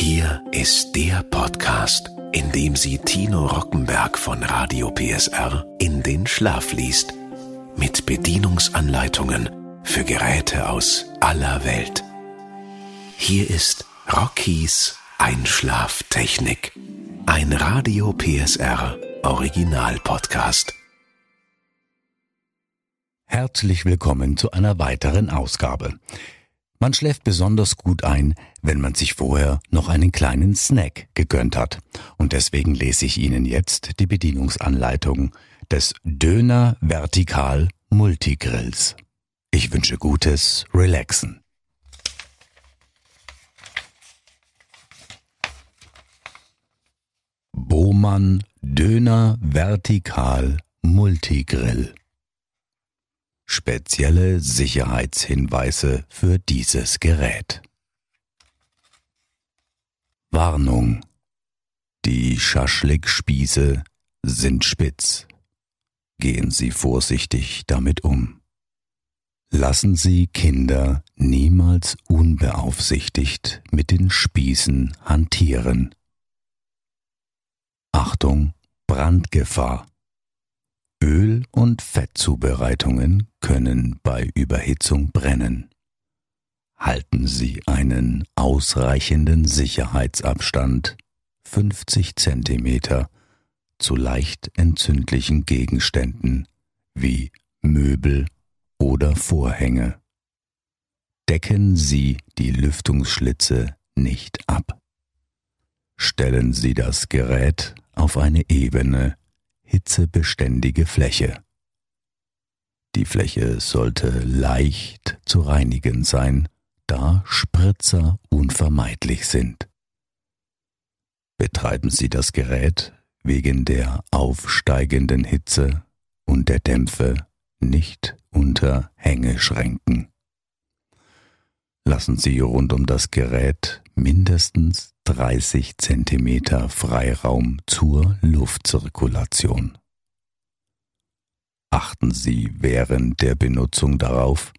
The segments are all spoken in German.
Hier ist der Podcast, in dem sie Tino Rockenberg von Radio PSR in den Schlaf liest. Mit Bedienungsanleitungen für Geräte aus aller Welt. Hier ist Rockies Einschlaftechnik. Ein Radio PSR Original Podcast. Herzlich willkommen zu einer weiteren Ausgabe. Man schläft besonders gut ein, wenn man sich vorher noch einen kleinen Snack gegönnt hat. Und deswegen lese ich Ihnen jetzt die Bedienungsanleitung des Döner Vertikal Multigrills. Ich wünsche gutes Relaxen. Bohmann Döner Vertikal Multigrill spezielle Sicherheitshinweise für dieses Gerät. Warnung. Die Schaschlikspieße sind spitz. Gehen Sie vorsichtig damit um. Lassen Sie Kinder niemals unbeaufsichtigt mit den Spießen hantieren. Achtung, Brandgefahr. Öl- und Fettzubereitungen können bei Überhitzung brennen. Halten Sie einen ausreichenden Sicherheitsabstand 50 cm zu leicht entzündlichen Gegenständen wie Möbel oder Vorhänge. Decken Sie die Lüftungsschlitze nicht ab. Stellen Sie das Gerät auf eine ebene, hitzebeständige Fläche. Die Fläche sollte leicht zu reinigen sein, da Spritzer unvermeidlich sind. Betreiben Sie das Gerät wegen der aufsteigenden Hitze und der Dämpfe nicht unter Hängeschränken. Lassen Sie rund um das Gerät mindestens 30 cm Freiraum zur Luftzirkulation. Achten Sie während der Benutzung darauf,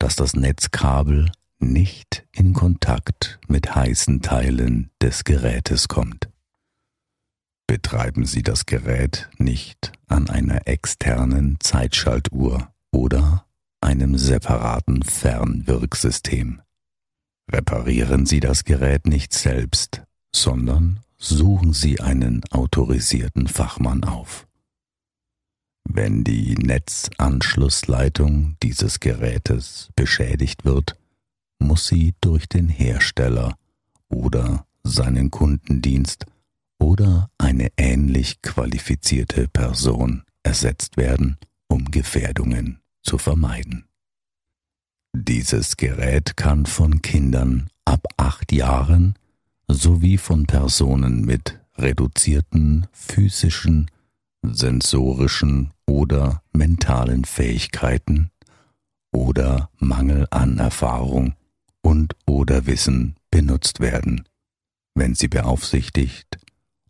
dass das Netzkabel nicht in Kontakt mit heißen Teilen des Gerätes kommt. Betreiben Sie das Gerät nicht an einer externen Zeitschaltuhr oder einem separaten Fernwirksystem. Reparieren Sie das Gerät nicht selbst, sondern suchen Sie einen autorisierten Fachmann auf. Wenn die Netzanschlussleitung dieses Gerätes beschädigt wird, muss sie durch den Hersteller oder seinen Kundendienst oder eine ähnlich qualifizierte Person ersetzt werden, um Gefährdungen zu vermeiden. Dieses Gerät kann von Kindern ab acht Jahren sowie von Personen mit reduzierten physischen, sensorischen oder mentalen Fähigkeiten oder Mangel an Erfahrung und oder Wissen benutzt werden, wenn sie beaufsichtigt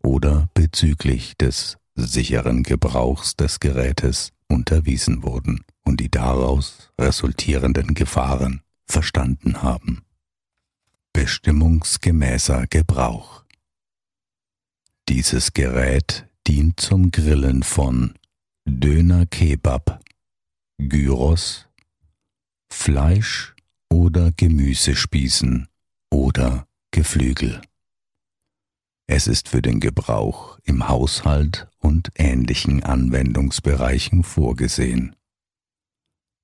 oder bezüglich des sicheren Gebrauchs des Gerätes unterwiesen wurden und die daraus resultierenden Gefahren verstanden haben. Bestimmungsgemäßer Gebrauch Dieses Gerät dient zum Grillen von Döner Kebab, Gyros, Fleisch oder Gemüsespießen oder Geflügel. Es ist für den Gebrauch im Haushalt und ähnlichen Anwendungsbereichen vorgesehen.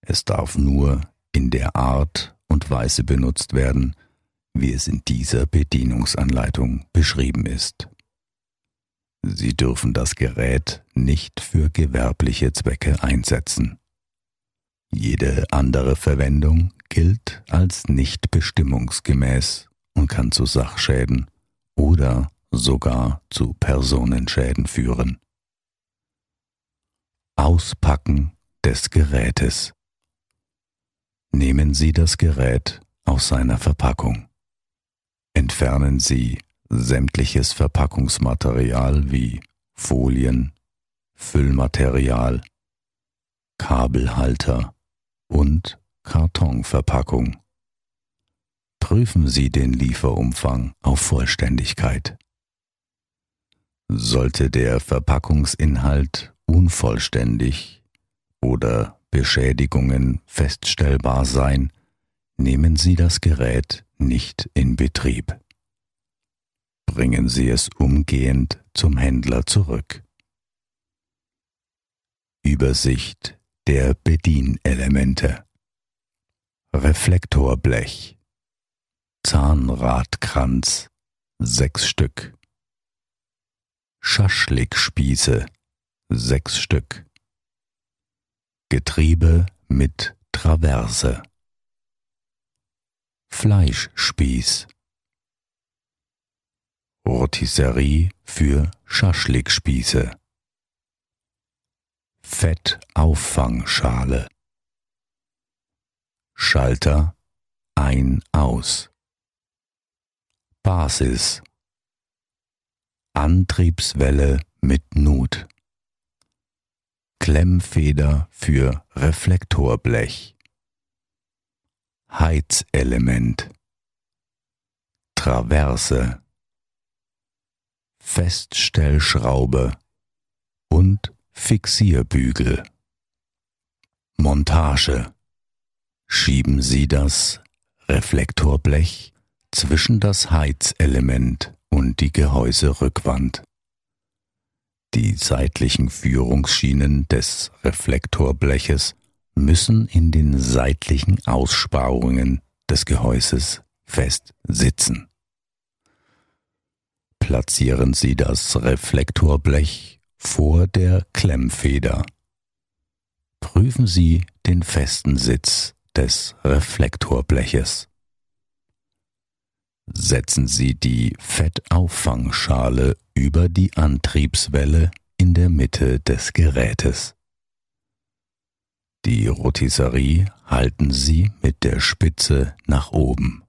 Es darf nur in der Art und Weise benutzt werden, wie es in dieser Bedienungsanleitung beschrieben ist. Sie dürfen das Gerät nicht für gewerbliche Zwecke einsetzen. Jede andere Verwendung gilt als nicht bestimmungsgemäß und kann zu Sachschäden oder sogar zu Personenschäden führen. Auspacken des Gerätes. Nehmen Sie das Gerät aus seiner Verpackung. Entfernen Sie sämtliches Verpackungsmaterial wie Folien, Füllmaterial, Kabelhalter und Kartonverpackung. Prüfen Sie den Lieferumfang auf Vollständigkeit. Sollte der Verpackungsinhalt unvollständig oder Beschädigungen feststellbar sein, nehmen Sie das Gerät nicht in Betrieb. Bringen Sie es umgehend zum Händler zurück. Übersicht der Bedienelemente. Reflektorblech. Zahnradkranz. Sechs Stück. Schaschlikspieße sechs Stück. Getriebe mit Traverse. Fleischspieß. Rotisserie für Schaschlikspieße. Fettauffangschale. Schalter ein aus. Basis. Antriebswelle mit Nut Klemmfeder für Reflektorblech Heizelement Traverse Feststellschraube und Fixierbügel. Montage. Schieben Sie das Reflektorblech zwischen das Heizelement und die Gehäuserückwand. Die seitlichen Führungsschienen des Reflektorbleches müssen in den seitlichen Aussparungen des Gehäuses fest sitzen. Platzieren Sie das Reflektorblech vor der Klemmfeder. Prüfen Sie den festen Sitz des Reflektorbleches. Setzen Sie die Fettauffangschale über die Antriebswelle in der Mitte des Gerätes. Die Rotisserie halten Sie mit der Spitze nach oben.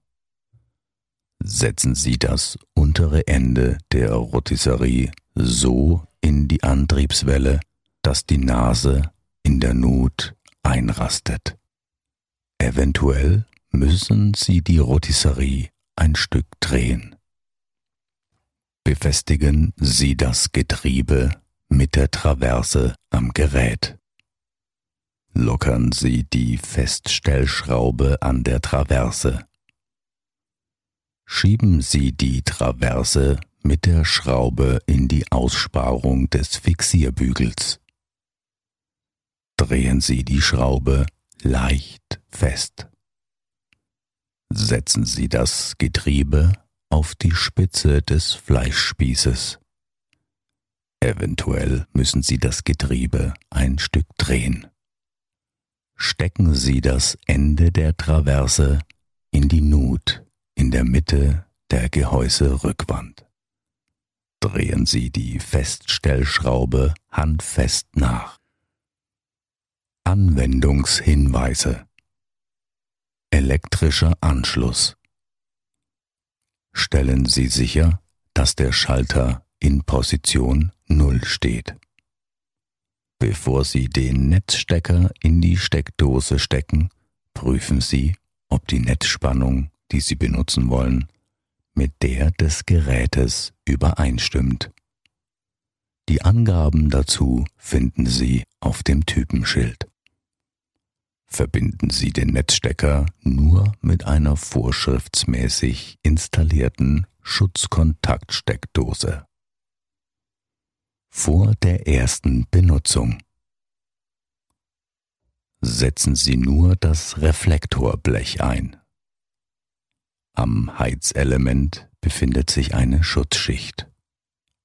Setzen Sie das untere Ende der Rotisserie so in die Antriebswelle, dass die Nase in der Nut einrastet. Eventuell müssen Sie die Rotisserie ein Stück drehen. Befestigen Sie das Getriebe mit der Traverse am Gerät. Lockern Sie die Feststellschraube an der Traverse. Schieben Sie die Traverse mit der Schraube in die Aussparung des Fixierbügels. Drehen Sie die Schraube leicht fest. Setzen Sie das Getriebe auf die Spitze des Fleischspießes. Eventuell müssen Sie das Getriebe ein Stück drehen. Stecken Sie das Ende der Traverse in die Nut in der Mitte der Gehäuserückwand. Drehen Sie die Feststellschraube handfest nach. Anwendungshinweise Elektrischer Anschluss Stellen Sie sicher, dass der Schalter in Position 0 steht. Bevor Sie den Netzstecker in die Steckdose stecken, prüfen Sie, ob die Netzspannung die Sie benutzen wollen, mit der des Gerätes übereinstimmt. Die Angaben dazu finden Sie auf dem Typenschild. Verbinden Sie den Netzstecker nur mit einer vorschriftsmäßig installierten Schutzkontaktsteckdose. Vor der ersten Benutzung setzen Sie nur das Reflektorblech ein. Am Heizelement befindet sich eine Schutzschicht.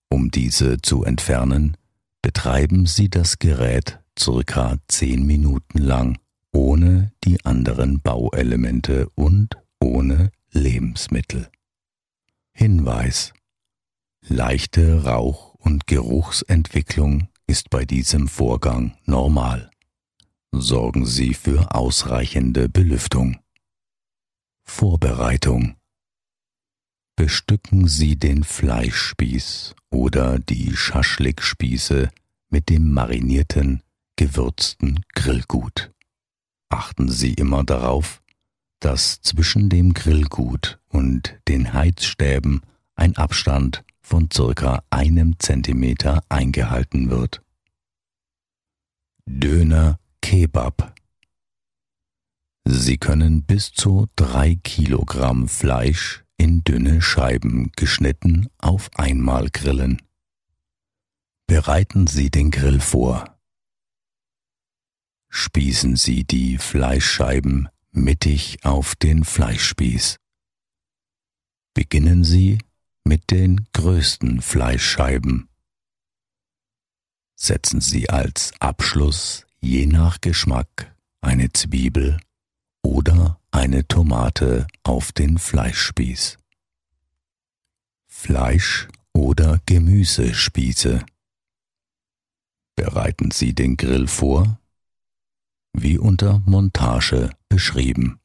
Um diese zu entfernen, betreiben Sie das Gerät circa zehn Minuten lang ohne die anderen Bauelemente und ohne Lebensmittel. Hinweis Leichte Rauch- und Geruchsentwicklung ist bei diesem Vorgang normal. Sorgen Sie für ausreichende Belüftung. Vorbereitung Bestücken Sie den Fleischspieß oder die Schaschlikspieße mit dem marinierten, gewürzten Grillgut. Achten Sie immer darauf, dass zwischen dem Grillgut und den Heizstäben ein Abstand von circa einem Zentimeter eingehalten wird. Döner Kebab Sie können bis zu drei Kilogramm Fleisch in dünne Scheiben geschnitten auf einmal grillen. Bereiten Sie den Grill vor. Spießen Sie die Fleischscheiben mittig auf den Fleischspieß. Beginnen Sie mit den größten Fleischscheiben. Setzen Sie als Abschluss je nach Geschmack eine Zwiebel oder eine Tomate auf den Fleischspieß. Fleisch- oder Gemüsespieße. Bereiten Sie den Grill vor, wie unter Montage beschrieben.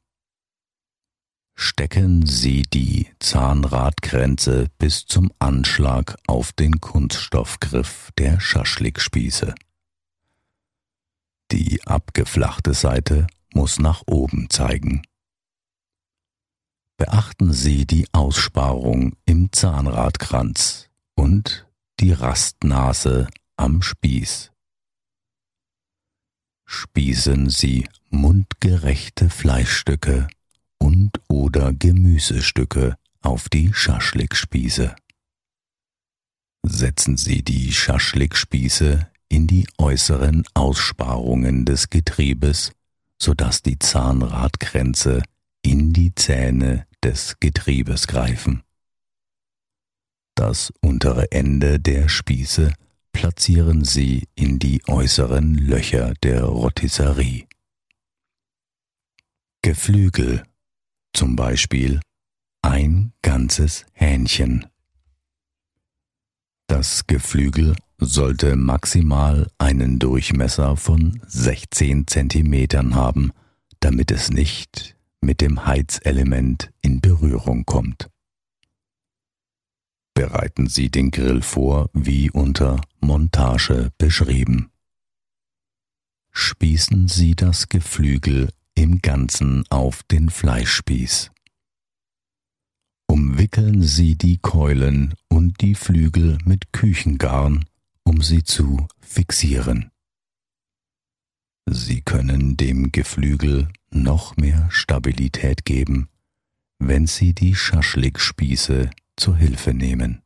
Stecken Sie die Zahnradgrenze bis zum Anschlag auf den Kunststoffgriff der Schaschlikspieße. Die abgeflachte Seite muss nach oben zeigen. Beachten Sie die Aussparung im Zahnradkranz und die Rastnase am Spieß. Spießen Sie mundgerechte Fleischstücke und oder Gemüsestücke auf die Schaschlikspieße. Setzen Sie die Schaschlikspieße in die äußeren Aussparungen des Getriebes, sodass die Zahnradgrenze in die Zähne des Getriebes greifen. Das untere Ende der Spieße platzieren Sie in die äußeren Löcher der Rotisserie. Geflügel, zum Beispiel ein ganzes Hähnchen. Das Geflügel sollte maximal einen Durchmesser von 16 cm haben, damit es nicht mit dem Heizelement in Berührung kommt. Bereiten Sie den Grill vor wie unter Montage beschrieben. Spießen Sie das Geflügel im Ganzen auf den Fleischspieß. Umwickeln Sie die Keulen und die Flügel mit Küchengarn, um sie zu fixieren. Sie können dem Geflügel noch mehr Stabilität geben, wenn Sie die Schaschlikspieße zur Hilfe nehmen.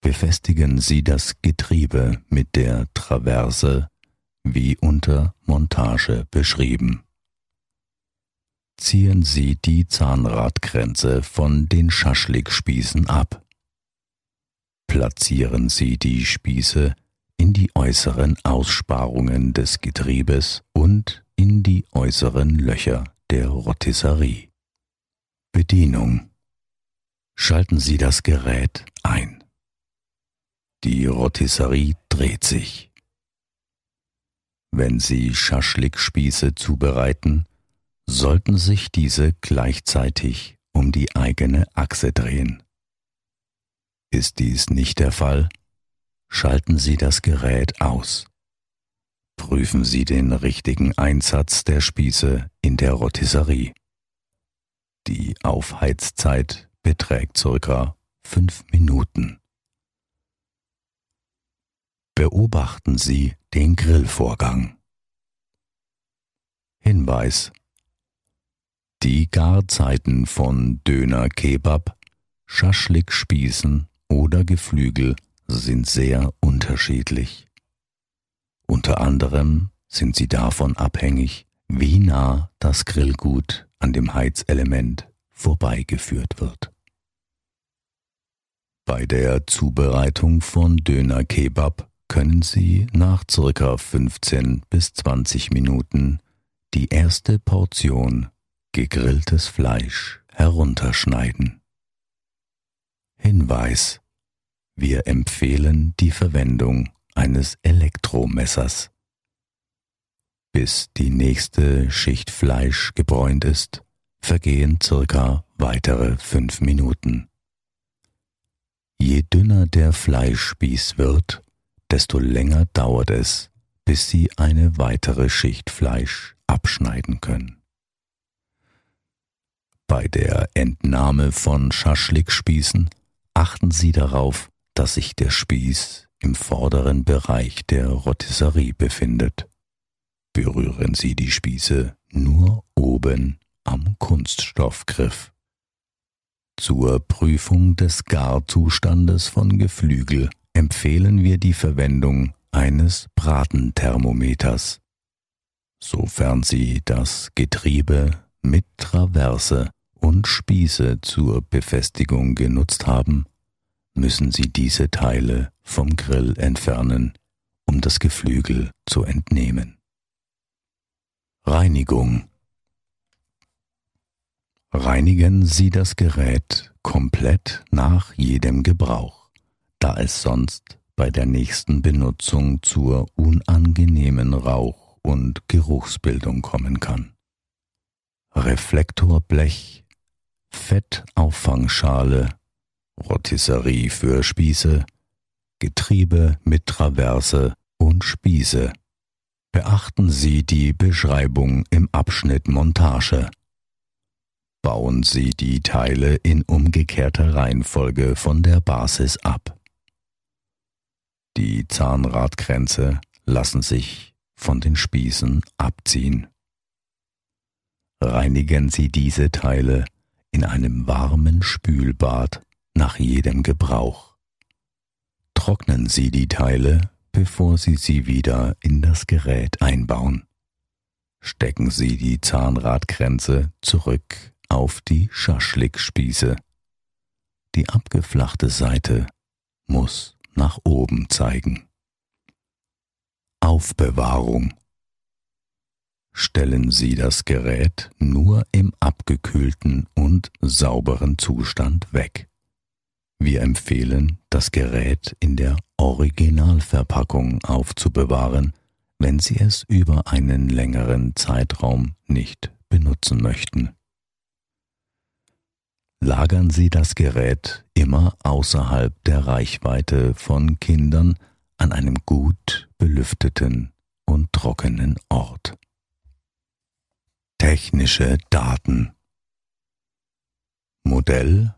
Befestigen Sie das Getriebe mit der Traverse wie unter Montage beschrieben. Ziehen Sie die Zahnradgrenze von den Schaschlikspießen ab. Platzieren Sie die Spieße in die äußeren Aussparungen des Getriebes und in die äußeren Löcher der Rotisserie. Bedienung Schalten Sie das Gerät ein. Die Rotisserie dreht sich. Wenn Sie Schaschlikspieße zubereiten, sollten sich diese gleichzeitig um die eigene Achse drehen. Ist dies nicht der Fall, schalten Sie das Gerät aus. Prüfen Sie den richtigen Einsatz der Spieße in der Rotisserie. Die Aufheizzeit beträgt circa fünf Minuten. Beobachten Sie den Grillvorgang. Hinweis Die Garzeiten von Döner Kebab, Schaschlik-Spießen oder Geflügel sind sehr unterschiedlich. Unter anderem sind sie davon abhängig, wie nah das Grillgut an dem Heizelement vorbeigeführt wird. Bei der Zubereitung von Döner Kebab können Sie nach circa 15 bis 20 Minuten die erste Portion gegrilltes Fleisch herunterschneiden. Hinweis Wir empfehlen die Verwendung eines Elektromessers. Bis die nächste Schicht Fleisch gebräunt ist, vergehen circa weitere fünf Minuten. Je dünner der Fleischspieß wird, desto länger dauert es, bis Sie eine weitere Schicht Fleisch abschneiden können. Bei der Entnahme von Schaschlikspießen achten Sie darauf, dass sich der Spieß im vorderen Bereich der Rotisserie befindet. Berühren Sie die Spieße nur oben am Kunststoffgriff. Zur Prüfung des Garzustandes von Geflügel empfehlen wir die Verwendung eines Bratenthermometers. Sofern Sie das Getriebe mit Traverse und Spieße zur Befestigung genutzt haben, müssen Sie diese Teile vom Grill entfernen, um das Geflügel zu entnehmen. Reinigung Reinigen Sie das Gerät komplett nach jedem Gebrauch, da es sonst bei der nächsten Benutzung zur unangenehmen Rauch- und Geruchsbildung kommen kann. Reflektorblech, Fettauffangschale, Rotisserie für Spieße, Getriebe mit Traverse und Spieße. Beachten Sie die Beschreibung im Abschnitt Montage. Bauen Sie die Teile in umgekehrter Reihenfolge von der Basis ab. Die Zahnradgrenze lassen sich von den Spießen abziehen. Reinigen Sie diese Teile in einem warmen Spülbad nach jedem Gebrauch. Trocknen Sie die Teile, bevor Sie sie wieder in das Gerät einbauen. Stecken Sie die Zahnradgrenze zurück auf die Schaschlikspieße. Die abgeflachte Seite muss nach oben zeigen. Aufbewahrung Stellen Sie das Gerät nur im abgekühlten und sauberen Zustand weg. Wir empfehlen, das Gerät in der Originalverpackung aufzubewahren, wenn Sie es über einen längeren Zeitraum nicht benutzen möchten. Lagern Sie das Gerät immer außerhalb der Reichweite von Kindern an einem gut belüfteten und trockenen Ort. Technische Daten. Modell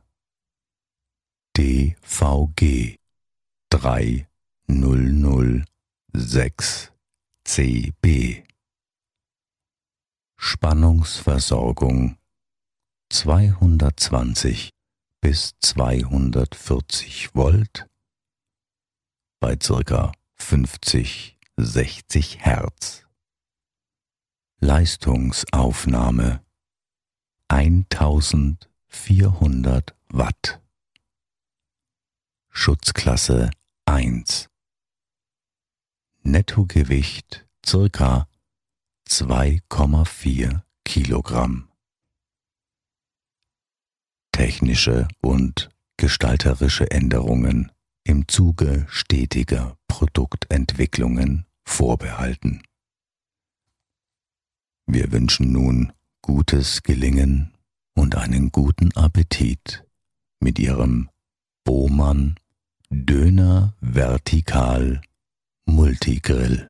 DVG 3006 CB Spannungsversorgung 220 bis 240 Volt bei circa 50, 60 Hertz. Leistungsaufnahme 1400 Watt. Schutzklasse 1. Nettogewicht circa 2,4 Kilogramm. Technische und gestalterische Änderungen im Zuge stetiger Produktentwicklungen vorbehalten. Wir wünschen nun gutes Gelingen und einen guten Appetit mit Ihrem Bohmann Döner Vertikal Multigrill.